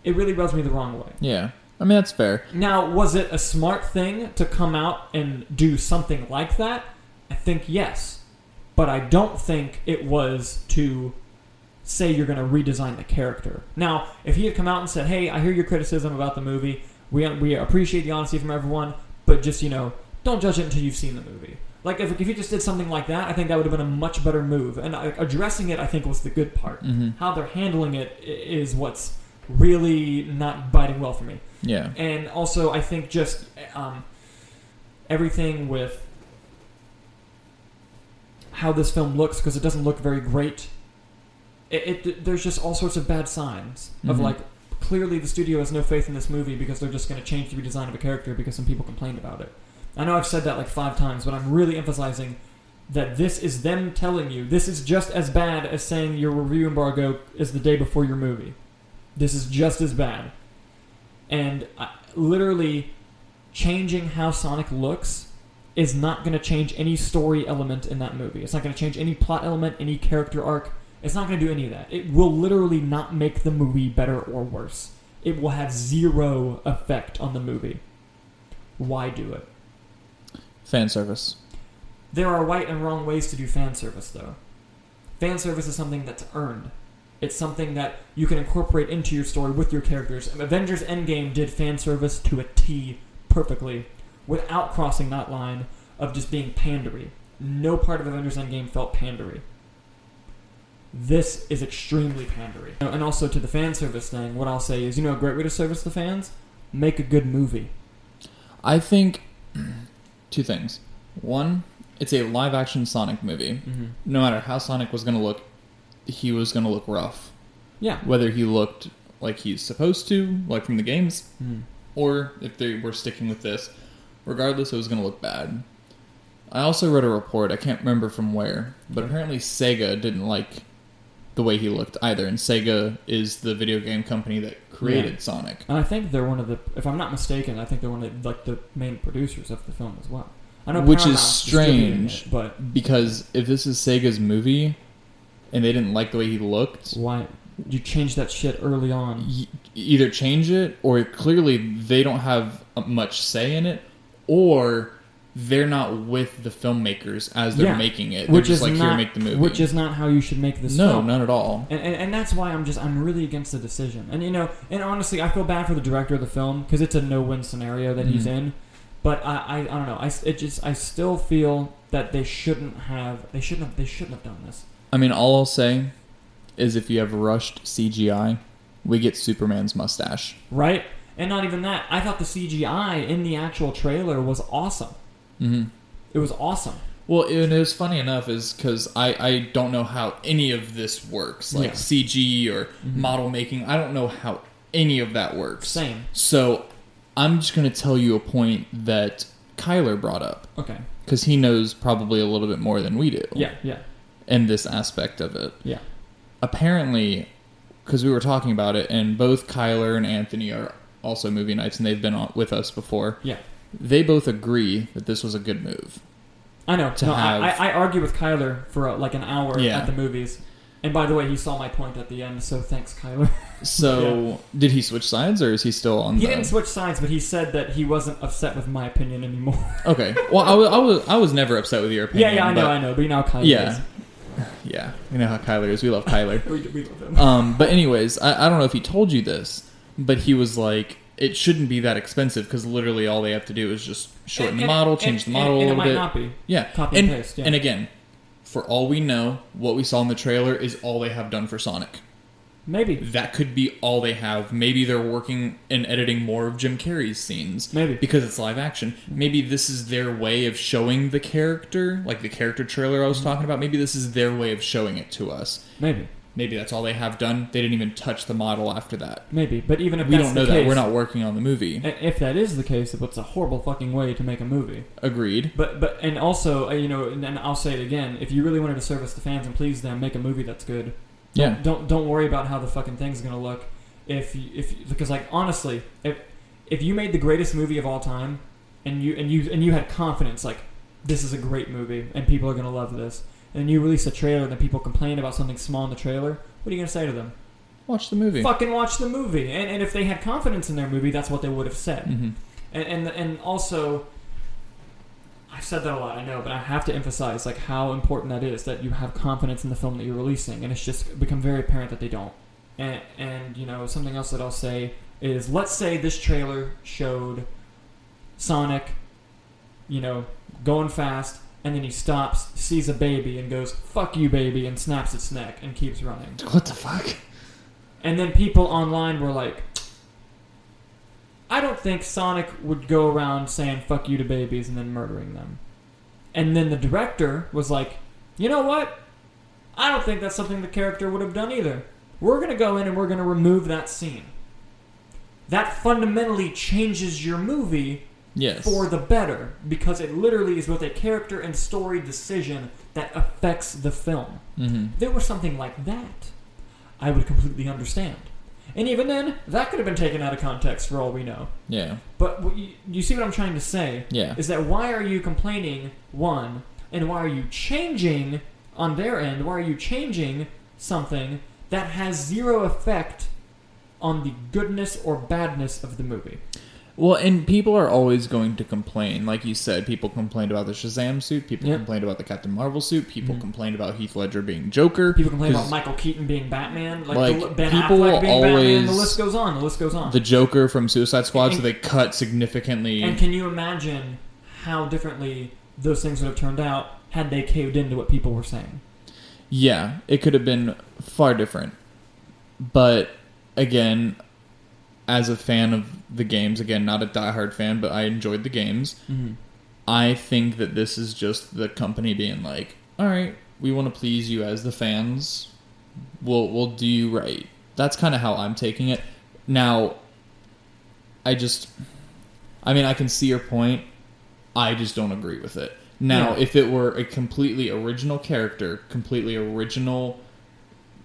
[SPEAKER 1] It really rubs me the wrong way.
[SPEAKER 2] Yeah. I mean, that's fair.
[SPEAKER 1] Now, was it a smart thing to come out and do something like that? I think yes. But I don't think it was to say you're going to redesign the character. Now, if he had come out and said, "Hey, I hear your criticism about the movie. We we appreciate the honesty from everyone, but just, you know, don't judge it until you've seen the movie." Like if if he just did something like that, I think that would have been a much better move. And uh, addressing it, I think, was the good part.
[SPEAKER 2] Mm-hmm.
[SPEAKER 1] How they're handling it is what's really not biting well for me
[SPEAKER 2] Yeah.
[SPEAKER 1] and also I think just um, everything with how this film looks because it doesn't look very great. It, it there's just all sorts of bad signs of
[SPEAKER 2] Mhm.
[SPEAKER 1] like clearly the studio has no faith in this movie because they're just going to change the redesign of a character because some people complained about it. I know I've said that like five times, but I'm really emphasizing that this is them telling you this is just as bad as saying your review embargo is the day before your movie. This is just as bad. And uh, literally changing how Sonic looks is not going to change any story element in that movie. It's not going to change any plot element, any character arc. It's not going to do any of that. It will literally not make the movie better or worse. It will have zero effect on the movie. Why do it?
[SPEAKER 2] Fan service.
[SPEAKER 1] There are right and wrong ways to do fan service, though. Fan service is something that's earned. It's something that you can incorporate into your story with your characters. Avengers Endgame did fan service to a T perfectly without crossing that line of just being pandery. No part of Avengers Endgame felt pandery. This is extremely pandery. And also to the fan service thing, what I'll say is, you know, a great way to service the fans? Make a good movie.
[SPEAKER 2] I think two things. One, it's a live action Sonic movie.
[SPEAKER 1] Mm-hmm.
[SPEAKER 2] No matter how Sonic was going to look, he was going to look rough.
[SPEAKER 1] Yeah.
[SPEAKER 2] Whether he looked like he's supposed to, like from the games,
[SPEAKER 1] Mm.
[SPEAKER 2] or if they were sticking with this, regardless, it was going to look bad. I also read a report, I can't remember from where, but apparently Sega didn't like the way he looked either. And Sega is the video game company that created
[SPEAKER 1] Yeah.
[SPEAKER 2] Sonic.
[SPEAKER 1] And I think they're one of the, if I'm not mistaken, I think they're one of the, like the main producers of the film as well. I know
[SPEAKER 2] Which is strange.
[SPEAKER 1] it, but
[SPEAKER 2] Because if this is Sega's movie and they didn't like the way he looked,
[SPEAKER 1] why you change that shit early on?
[SPEAKER 2] y- either change it or clearly they don't have uh, much say in it or they're not with the filmmakers as they're
[SPEAKER 1] Yeah.
[SPEAKER 2] making it. They're
[SPEAKER 1] Which
[SPEAKER 2] just
[SPEAKER 1] is
[SPEAKER 2] like,
[SPEAKER 1] not,
[SPEAKER 2] here, make the movie.
[SPEAKER 1] which is not how you should make this
[SPEAKER 2] no,
[SPEAKER 1] film.
[SPEAKER 2] none at all.
[SPEAKER 1] And, and, and that's why I'm just I'm really against the decision. And you know, and honestly, I feel bad for the director of the film because it's a no-win scenario that he's
[SPEAKER 2] Mhm.
[SPEAKER 1] in. But I, I, I don't know. I, it just I still feel that they shouldn't have they shouldn't have they shouldn't have done this.
[SPEAKER 2] I mean, all I'll say is if you have rushed CGI, we get Superman's mustache.
[SPEAKER 1] Right? And not even that. I thought the CGI in the actual trailer was awesome.
[SPEAKER 2] hmm
[SPEAKER 1] It was awesome.
[SPEAKER 2] Well, and it was funny enough is because I, I don't know how any of this works, like
[SPEAKER 1] Yeah.
[SPEAKER 2] CG or
[SPEAKER 1] Mhm.
[SPEAKER 2] model making. I don't know how any of that works.
[SPEAKER 1] Same.
[SPEAKER 2] So I'm just going to tell you a point that Kyler brought up
[SPEAKER 1] Okay.
[SPEAKER 2] because he knows probably a little bit more than we do
[SPEAKER 1] Yeah. Yeah.
[SPEAKER 2] In this aspect of it.
[SPEAKER 1] Yeah.
[SPEAKER 2] Apparently, because we were talking about it, and both Kyler and Anthony are also movie nights, and they've been on with us before.
[SPEAKER 1] Yeah.
[SPEAKER 2] They both agree that this was a good move.
[SPEAKER 1] I know.
[SPEAKER 2] To
[SPEAKER 1] no, I,
[SPEAKER 2] have-
[SPEAKER 1] I, I argue with Kyler for uh, like an hour
[SPEAKER 2] Yeah.
[SPEAKER 1] at the movies. And by the way, he saw my point at the end, so thanks, Kyler.
[SPEAKER 2] So, did he switch sides, or is he still on the
[SPEAKER 1] He
[SPEAKER 2] the?
[SPEAKER 1] didn't switch sides, but he said that he wasn't upset with my opinion anymore.
[SPEAKER 2] Okay. Well, I was, I was I was never upset with your opinion.
[SPEAKER 1] yeah, yeah, I know, I know. But now Kyler
[SPEAKER 2] Yeah.
[SPEAKER 1] is.
[SPEAKER 2] Yeah, you know how Kyler is. We love Kyler.
[SPEAKER 1] We, we love him.
[SPEAKER 2] um, but anyways, I, I don't know if he told you this, but he was like, it shouldn't be that expensive because literally all they have to do is just shorten
[SPEAKER 1] And-
[SPEAKER 2] the model,
[SPEAKER 1] and-
[SPEAKER 2] change the model
[SPEAKER 1] and
[SPEAKER 2] a
[SPEAKER 1] it
[SPEAKER 2] little
[SPEAKER 1] might
[SPEAKER 2] bit.
[SPEAKER 1] not be.
[SPEAKER 2] Yeah,
[SPEAKER 1] Copy
[SPEAKER 2] and
[SPEAKER 1] and paste, yeah.
[SPEAKER 2] and again, for all we know, what we saw in the trailer is all they have done for Sonic.
[SPEAKER 1] Maybe.
[SPEAKER 2] That could be all they have. Maybe they're working and editing more of Jim Carrey's scenes.
[SPEAKER 1] Maybe.
[SPEAKER 2] because it's live action. Maybe this is their way of showing the character, like the character trailer I was talking about. Maybe this is their way of showing it to us.
[SPEAKER 1] Maybe.
[SPEAKER 2] Maybe that's all they have done. They didn't even touch the model after that.
[SPEAKER 1] Maybe. But even if
[SPEAKER 2] we don't know that.
[SPEAKER 1] case,
[SPEAKER 2] We're not working on the movie.
[SPEAKER 1] If that is the case, it's a horrible fucking way to make a movie.
[SPEAKER 2] Agreed.
[SPEAKER 1] But but and also uh, you know and, and I'll say it again. If you really wanted to service the fans and please them, make a movie that's good.
[SPEAKER 2] Yeah.
[SPEAKER 1] Don't don't worry about how the fucking thing's gonna look. If you, if because like honestly, if if you made the greatest movie of all time, and you and you and you had confidence like this is a great movie and people are gonna love this, and you release a trailer and then people complain about something small in the trailer, what are you gonna say to them?
[SPEAKER 2] Watch the movie.
[SPEAKER 1] Fucking watch the movie. And and if they had confidence in their movie, that's what they would have said.
[SPEAKER 2] hmm
[SPEAKER 1] And and and also. I've said that a lot, I know, but I have to emphasize like how important that is that you have confidence in the film that you're releasing, and it's just become very apparent that they don't. And and you know something else that I'll say is let's say this trailer showed Sonic, you know, going fast, and then he stops, sees a baby, and goes "fuck you, baby," and snaps its neck and keeps running.
[SPEAKER 2] What the fuck?
[SPEAKER 1] And then people online were like, I don't think Sonic would go around saying fuck you to babies and then murdering them. And then the director was like, you know what? I don't think that's something the character would have done either. We're going to go in and we're going to remove that scene. That fundamentally changes your movie
[SPEAKER 2] Yes.
[SPEAKER 1] for the better because it literally is both a character and story decision that affects the film.
[SPEAKER 2] hmm
[SPEAKER 1] If there was something like that, I would completely understand. And even then, that could have been taken out of context for all we know.
[SPEAKER 2] Yeah.
[SPEAKER 1] But what you, you see what I'm trying to say?
[SPEAKER 2] Yeah.
[SPEAKER 1] Is that why are you complaining, one, and why are you changing on their end? Why are you changing something that has zero effect on the goodness or badness of the movie?
[SPEAKER 2] Well, and people are always going to complain. Like you said, people complained about the Shazam suit. People
[SPEAKER 1] Yep.
[SPEAKER 2] complained about the Captain Marvel suit. People
[SPEAKER 1] Mhm.
[SPEAKER 2] complained about Heath Ledger being Joker.
[SPEAKER 1] People complained about Michael Keaton being Batman, like,
[SPEAKER 2] Like,
[SPEAKER 1] the, Ben
[SPEAKER 2] people
[SPEAKER 1] Affleck being Batman. The list goes on. The list goes on.
[SPEAKER 2] The Joker from Suicide Squad, so they cut significantly.
[SPEAKER 1] And can you imagine how differently those things would have turned out had they caved into what people were saying?
[SPEAKER 2] Yeah, it could have been far different. But again, as a fan of the games, again, not a diehard fan, but I enjoyed the games.
[SPEAKER 1] Mm-hmm.
[SPEAKER 2] I think that this is just the company being like, "All right, we want to please you as the fans. We'll we'll do you right." That's kind of how I'm taking it. Now, I just, I mean, I can see your point. I just don't agree with it. Now,
[SPEAKER 1] Yeah.
[SPEAKER 2] if it were a completely original character, completely original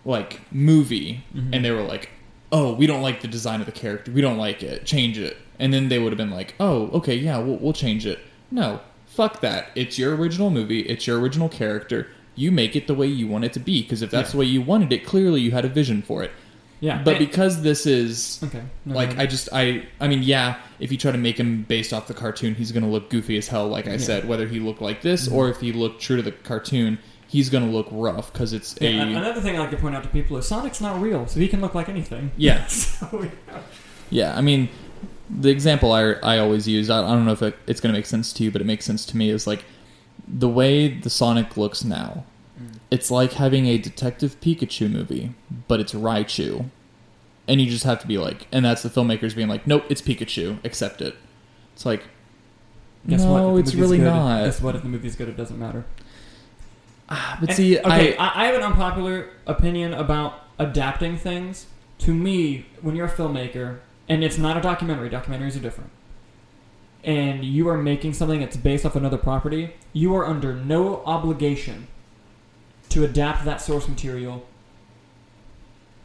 [SPEAKER 2] like movie
[SPEAKER 1] Mhm.
[SPEAKER 2] and they were like, "Oh, we don't like the design of the character. We don't like it. Change it." And then they would have been like, "Oh, okay, yeah, we'll, we'll change it." No, fuck that. It's your original movie. It's your original character. You make it the way you want it to be because if that's
[SPEAKER 1] Yeah.
[SPEAKER 2] the way you wanted it, clearly you had a vision for it.
[SPEAKER 1] Yeah,
[SPEAKER 2] But
[SPEAKER 1] and-
[SPEAKER 2] because this is
[SPEAKER 1] okay, no,
[SPEAKER 2] like
[SPEAKER 1] no.
[SPEAKER 2] I just I I mean yeah, if you try to make him based off the cartoon, he's gonna look goofy as hell. Like I
[SPEAKER 1] Yeah.
[SPEAKER 2] said, whether he looked like this
[SPEAKER 1] Mhm.
[SPEAKER 2] or if he looked true to the cartoon, he's gonna look rough because it's
[SPEAKER 1] Yeah,
[SPEAKER 2] a
[SPEAKER 1] another thing I like to point out to people is Sonic's not real, so he can look like anything.
[SPEAKER 2] yeah
[SPEAKER 1] so, yeah.
[SPEAKER 2] yeah. I mean, the example I I always use I, I don't know if it, it's gonna make sense to you, but it makes sense to me is like the way the Sonic looks now.
[SPEAKER 1] Mm.
[SPEAKER 2] It's like having a Detective Pikachu movie, but it's Raichu. And you just have to be like, and that's the filmmakers being like, nope, it's Pikachu, accept it. It's like,
[SPEAKER 1] Guess
[SPEAKER 2] no,
[SPEAKER 1] what?
[SPEAKER 2] It's really
[SPEAKER 1] good,
[SPEAKER 2] not.
[SPEAKER 1] Guess what? If the movie's good, it doesn't matter.
[SPEAKER 2] Ah, but see,
[SPEAKER 1] okay,
[SPEAKER 2] I,
[SPEAKER 1] I have an unpopular opinion about adapting things. To me, when you're a filmmaker, and it's not a documentary, documentaries are different, and you are making something that's based off another property, you are under no obligation to adapt that source material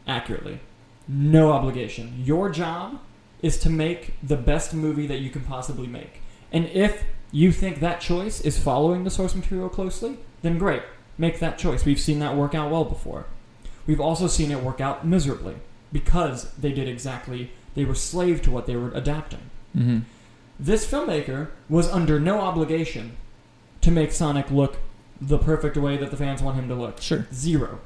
[SPEAKER 1] accurately. No obligation. Your job is to make the best movie that you can possibly make. And if you think that choice is following the source material closely, then great. Make that choice. We've seen that work out well before. We've also seen it work out miserably because they did exactly, they were slave to what they were adapting.
[SPEAKER 2] Mhm.
[SPEAKER 1] This filmmaker was under no obligation to make Sonic look the perfect way that the fans want him to look.
[SPEAKER 2] sure,
[SPEAKER 1] Zero.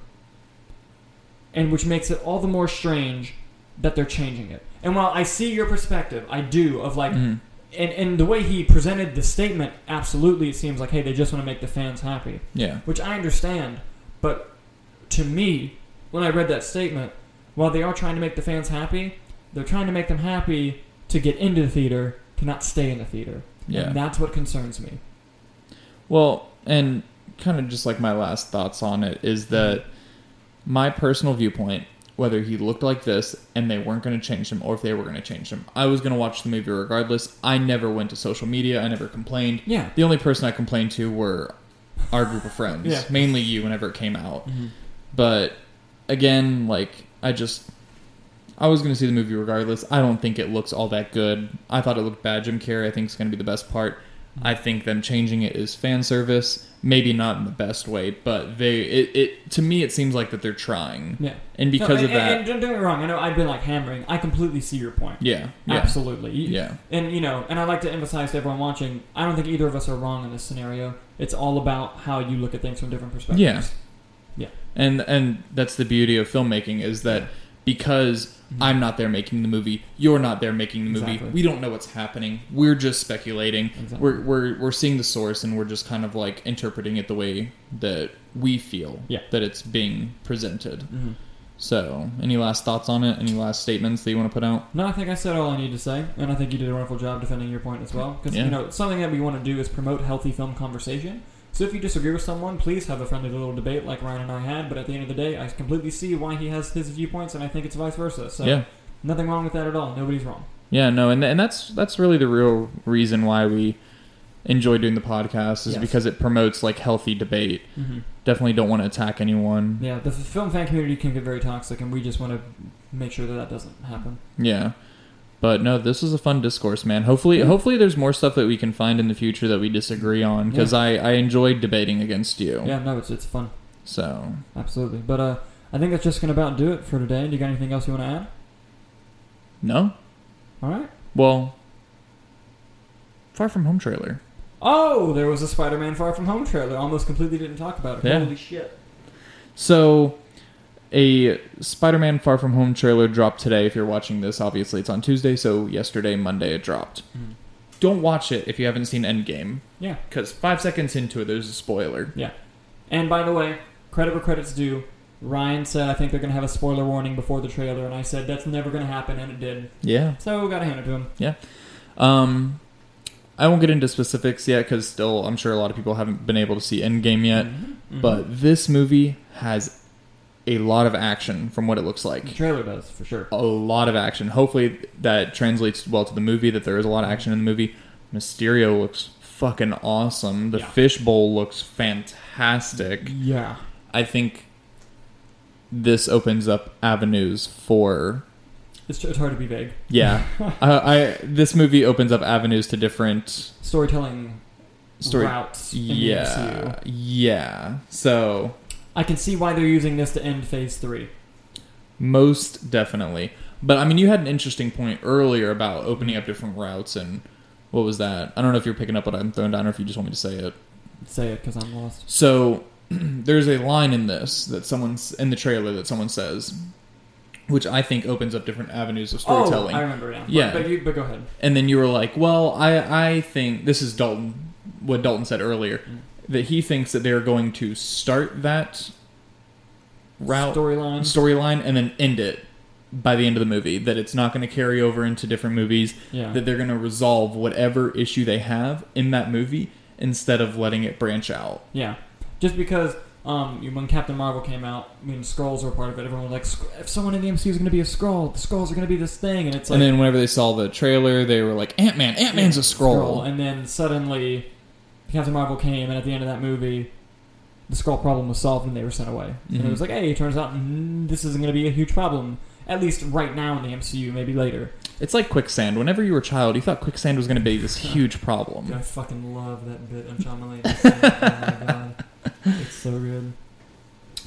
[SPEAKER 1] And which makes it all the more strange that they're changing it. And while I see your perspective, I do, of like,
[SPEAKER 2] Mhm.
[SPEAKER 1] And, and the way he presented the statement, absolutely, it seems like, hey, they just want to make the fans happy.
[SPEAKER 2] yeah,
[SPEAKER 1] Which I understand. But to me, when I read that statement, while they are trying to make the fans happy, they're trying to make them happy to get into the theater, to not stay in the theater.
[SPEAKER 2] yeah.
[SPEAKER 1] And that's what concerns me.
[SPEAKER 2] Well, and kind of just like my last thoughts on it is that mm-hmm. my personal viewpoint, whether he looked like this and they weren't going to change him, or if they were going to change him, I was going to watch the movie regardless. I never went to social media. I never complained.
[SPEAKER 1] Yeah.
[SPEAKER 2] The only person I complained to were our group of friends,
[SPEAKER 1] Yeah.
[SPEAKER 2] mainly you. Whenever it came out,
[SPEAKER 1] Mhm.
[SPEAKER 2] but again, like I just. I was going to see the movie regardless. I don't think it looks all that good. I thought it looked bad. Jim Carrey, I think, is going to be the best part. I think them changing it is fan service. Maybe not in the best way, but they it, it to me it seems like that they're trying,
[SPEAKER 1] Yeah.
[SPEAKER 2] and because
[SPEAKER 1] No,
[SPEAKER 2] of that,
[SPEAKER 1] And, don't get me wrong, I know I've been like hammering. I completely see your point.
[SPEAKER 2] yeah, yeah,
[SPEAKER 1] Absolutely.
[SPEAKER 2] Yeah,
[SPEAKER 1] And you know, and I like to emphasize to everyone watching, I don't think either of us are wrong in this scenario. It's all about how you look at things from different perspectives.
[SPEAKER 2] Yeah. and and that's the beauty of filmmaking is that because I'm not there making the movie, you're not there making the movie.
[SPEAKER 1] Exactly.
[SPEAKER 2] We don't know what's happening. We're just speculating.
[SPEAKER 1] Exactly.
[SPEAKER 2] We're we're we're seeing the source and we're just kind of like interpreting it the way that we feel
[SPEAKER 1] Yeah.
[SPEAKER 2] that it's being presented.
[SPEAKER 1] Mhm.
[SPEAKER 2] So, any last thoughts on it? Any last statements that you want to put out?
[SPEAKER 1] No, I think I said all I need to say, and I think you did a wonderful job defending your point as well. Because
[SPEAKER 2] Yeah.
[SPEAKER 1] you know, something that we want to do is promote healthy film conversation. So if you disagree with someone, please have a friendly little debate like Ryan and I had. But at the end of the day, I completely see why he has his viewpoints, and I think it's vice versa. So
[SPEAKER 2] yeah.
[SPEAKER 1] nothing wrong with that at all. Nobody's wrong.
[SPEAKER 2] Yeah, no, and and that's that's really the real reason why we enjoy doing the podcast is
[SPEAKER 1] Yes.
[SPEAKER 2] because it promotes like healthy debate.
[SPEAKER 1] Mm-hmm.
[SPEAKER 2] Definitely don't want to attack anyone.
[SPEAKER 1] Yeah, the film fan community can get very toxic, and we just want to make sure that that doesn't happen.
[SPEAKER 2] Yeah. But no, this is a fun discourse, man. Hopefully,
[SPEAKER 1] Yeah.
[SPEAKER 2] hopefully, there's more stuff that we can find in the future that we disagree on because
[SPEAKER 1] Yeah.
[SPEAKER 2] I I enjoyed debating against you.
[SPEAKER 1] Yeah, no, it's it's fun,
[SPEAKER 2] So
[SPEAKER 1] absolutely. But uh, I think that's just gonna about do it for today. Do you got anything else you want to add?
[SPEAKER 2] no,
[SPEAKER 1] All right.
[SPEAKER 2] well, Far From Home trailer.
[SPEAKER 1] Oh, there was a Spider-Man Far From Home trailer. Almost completely didn't talk about it.
[SPEAKER 2] Yeah.
[SPEAKER 1] Holy shit!
[SPEAKER 2] So, a Spider-Man Far From Home trailer dropped today. If you're watching this, obviously it's on Tuesday. So yesterday, Monday, it dropped.
[SPEAKER 1] Mhm.
[SPEAKER 2] Don't watch it if you haven't seen Endgame,
[SPEAKER 1] Yeah,
[SPEAKER 2] because five seconds into it, there's a spoiler.
[SPEAKER 1] yeah. And by the way, credit where credit's due. Ryan said I think they're gonna have a spoiler warning before the trailer, and I said that's never gonna happen, and it did.
[SPEAKER 2] Yeah.
[SPEAKER 1] So gotta hand it to him. Yeah.
[SPEAKER 2] Um, I won't get into specifics yet because still, I'm sure a lot of people haven't been able to see Endgame yet.
[SPEAKER 1] Mhm, mhm.
[SPEAKER 2] But this movie has a lot of action from what it looks
[SPEAKER 1] the
[SPEAKER 2] like.
[SPEAKER 1] trailer does for sure.
[SPEAKER 2] A lot of action. Hopefully, that translates well to the movie. That there is a lot of action in the movie. Mysterio looks fucking awesome. The
[SPEAKER 1] Yeah.
[SPEAKER 2] fishbowl looks fantastic.
[SPEAKER 1] Yeah.
[SPEAKER 2] I think this opens up avenues for
[SPEAKER 1] It's, it's hard to be vague.
[SPEAKER 2] yeah. I, uh, I this movie opens up avenues to different
[SPEAKER 1] Storytelling
[SPEAKER 2] story.
[SPEAKER 1] routes. The
[SPEAKER 2] Yeah, yeah. So
[SPEAKER 1] I can see why they're using this to end Phase Three.
[SPEAKER 2] most definitely. But I mean, you had an interesting point earlier about opening up different routes and what was that? I don't know if you're picking up what I'm throwing down or if you just want me to say it.
[SPEAKER 1] Say it because I'm lost.
[SPEAKER 2] So there's a line in this that someone's in the trailer that someone says, which I think opens up different avenues of storytelling.
[SPEAKER 1] Oh, I remember now.
[SPEAKER 2] Yeah.
[SPEAKER 1] but, but, you, but go ahead.
[SPEAKER 2] and then you were like, "Well, I I think this is Dalton, what Dalton said earlier,
[SPEAKER 1] Mm.
[SPEAKER 2] That he thinks that they're going to start that route
[SPEAKER 1] Storyline.
[SPEAKER 2] storyline and then end it by the end of the movie. That it's not going to carry over into different movies.
[SPEAKER 1] Yeah.
[SPEAKER 2] That they're going to resolve whatever issue they have in that movie instead of letting it branch out.
[SPEAKER 1] Yeah, just because um, when Captain Marvel came out, I mean, Skrulls were part of it. Everyone was like, if someone in the MCU is going to be a Skrull, the Skrulls are going to be this thing, and it's like
[SPEAKER 2] and then whenever they saw the trailer, they were like, "Ant Man, Ant Man's a Skrull."
[SPEAKER 1] and then suddenly Captain Marvel came, and at the end of that movie, the Skrull problem was solved, and they were sent away. And
[SPEAKER 2] Mhm.
[SPEAKER 1] it was like, hey, it turns out mm, this isn't going to be a huge problem. At least right now in the MCU, maybe later.
[SPEAKER 2] It's like quicksand. Whenever you were a child, you thought quicksand was going to be this huge problem.
[SPEAKER 1] Dude, I fucking love that bit on John Mulaney. oh my god, it's so good.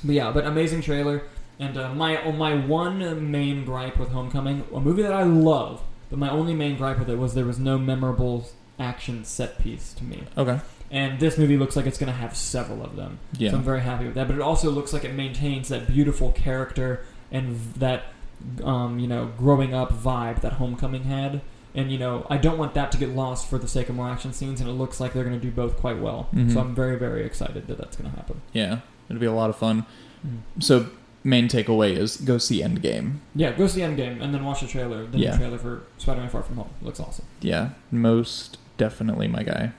[SPEAKER 1] But yeah, but amazing trailer. And uh, my oh, my one main gripe with Homecoming, a movie that I love, but my only main gripe with it was there was no memorable action set piece to me.
[SPEAKER 2] Okay.
[SPEAKER 1] And this movie looks like it's going to have several of them.
[SPEAKER 2] Yeah.
[SPEAKER 1] So I'm very happy with that. But it also looks like it maintains that beautiful character and that, um, you know, growing up vibe that Homecoming had. And, you know, I don't want that to get lost for the sake of more action scenes, and it looks like they're going to do both quite well.
[SPEAKER 2] Mhm.
[SPEAKER 1] So I'm very, very excited that that's going to happen.
[SPEAKER 2] Yeah. It'll be a lot of fun. So, main takeaway is go see Endgame.
[SPEAKER 1] Yeah, go see Endgame and then watch the trailer. The
[SPEAKER 2] Yeah.
[SPEAKER 1] trailer for Spider-Man: Far From Home It looks awesome.
[SPEAKER 2] Yeah. Most definitely my guy.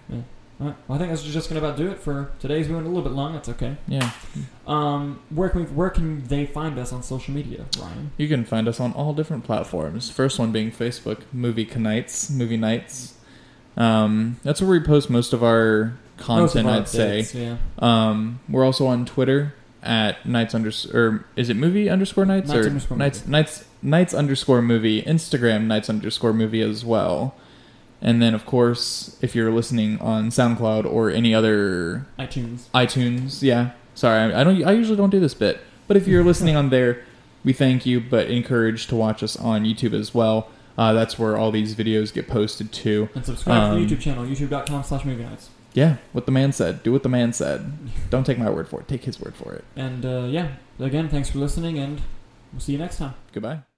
[SPEAKER 1] All right, well, I think that's just going to about do it for today's. We went a little bit long. That's okay.
[SPEAKER 2] Yeah.
[SPEAKER 1] Um, where can we, where can they find us on social media, Ryan?
[SPEAKER 2] You can find us on all different platforms. First one being Facebook, Movie Nights, Movie Nights. Um, that's where we post most of our
[SPEAKER 1] Most of
[SPEAKER 2] content,
[SPEAKER 1] our
[SPEAKER 2] I'd say.
[SPEAKER 1] Yeah.
[SPEAKER 2] Um, we're also on Twitter at Nights under or is it movie underscore Nights
[SPEAKER 1] Nights
[SPEAKER 2] or
[SPEAKER 1] underscore
[SPEAKER 2] Nights
[SPEAKER 1] movie.
[SPEAKER 2] Nights Nights underscore movie Instagram Nights underscore movie as well. And then of course, if you're listening on SoundCloud or any other
[SPEAKER 1] iTunes.
[SPEAKER 2] iTunes, yeah. Sorry, I don't. I usually don't do this bit, but if you're listening on there, we thank you, but encourage to watch us on YouTube as well. Uh, that's where all these videos get posted to.
[SPEAKER 1] And subscribe to
[SPEAKER 2] Um,
[SPEAKER 1] the YouTube channel, youtube.com slash movie nights.
[SPEAKER 2] Yeah, what the man said. Do what the man said. Don't take my word for it. Take his word for it.
[SPEAKER 1] And uh, yeah, again, thanks for listening, and we'll see you next time.
[SPEAKER 2] Goodbye.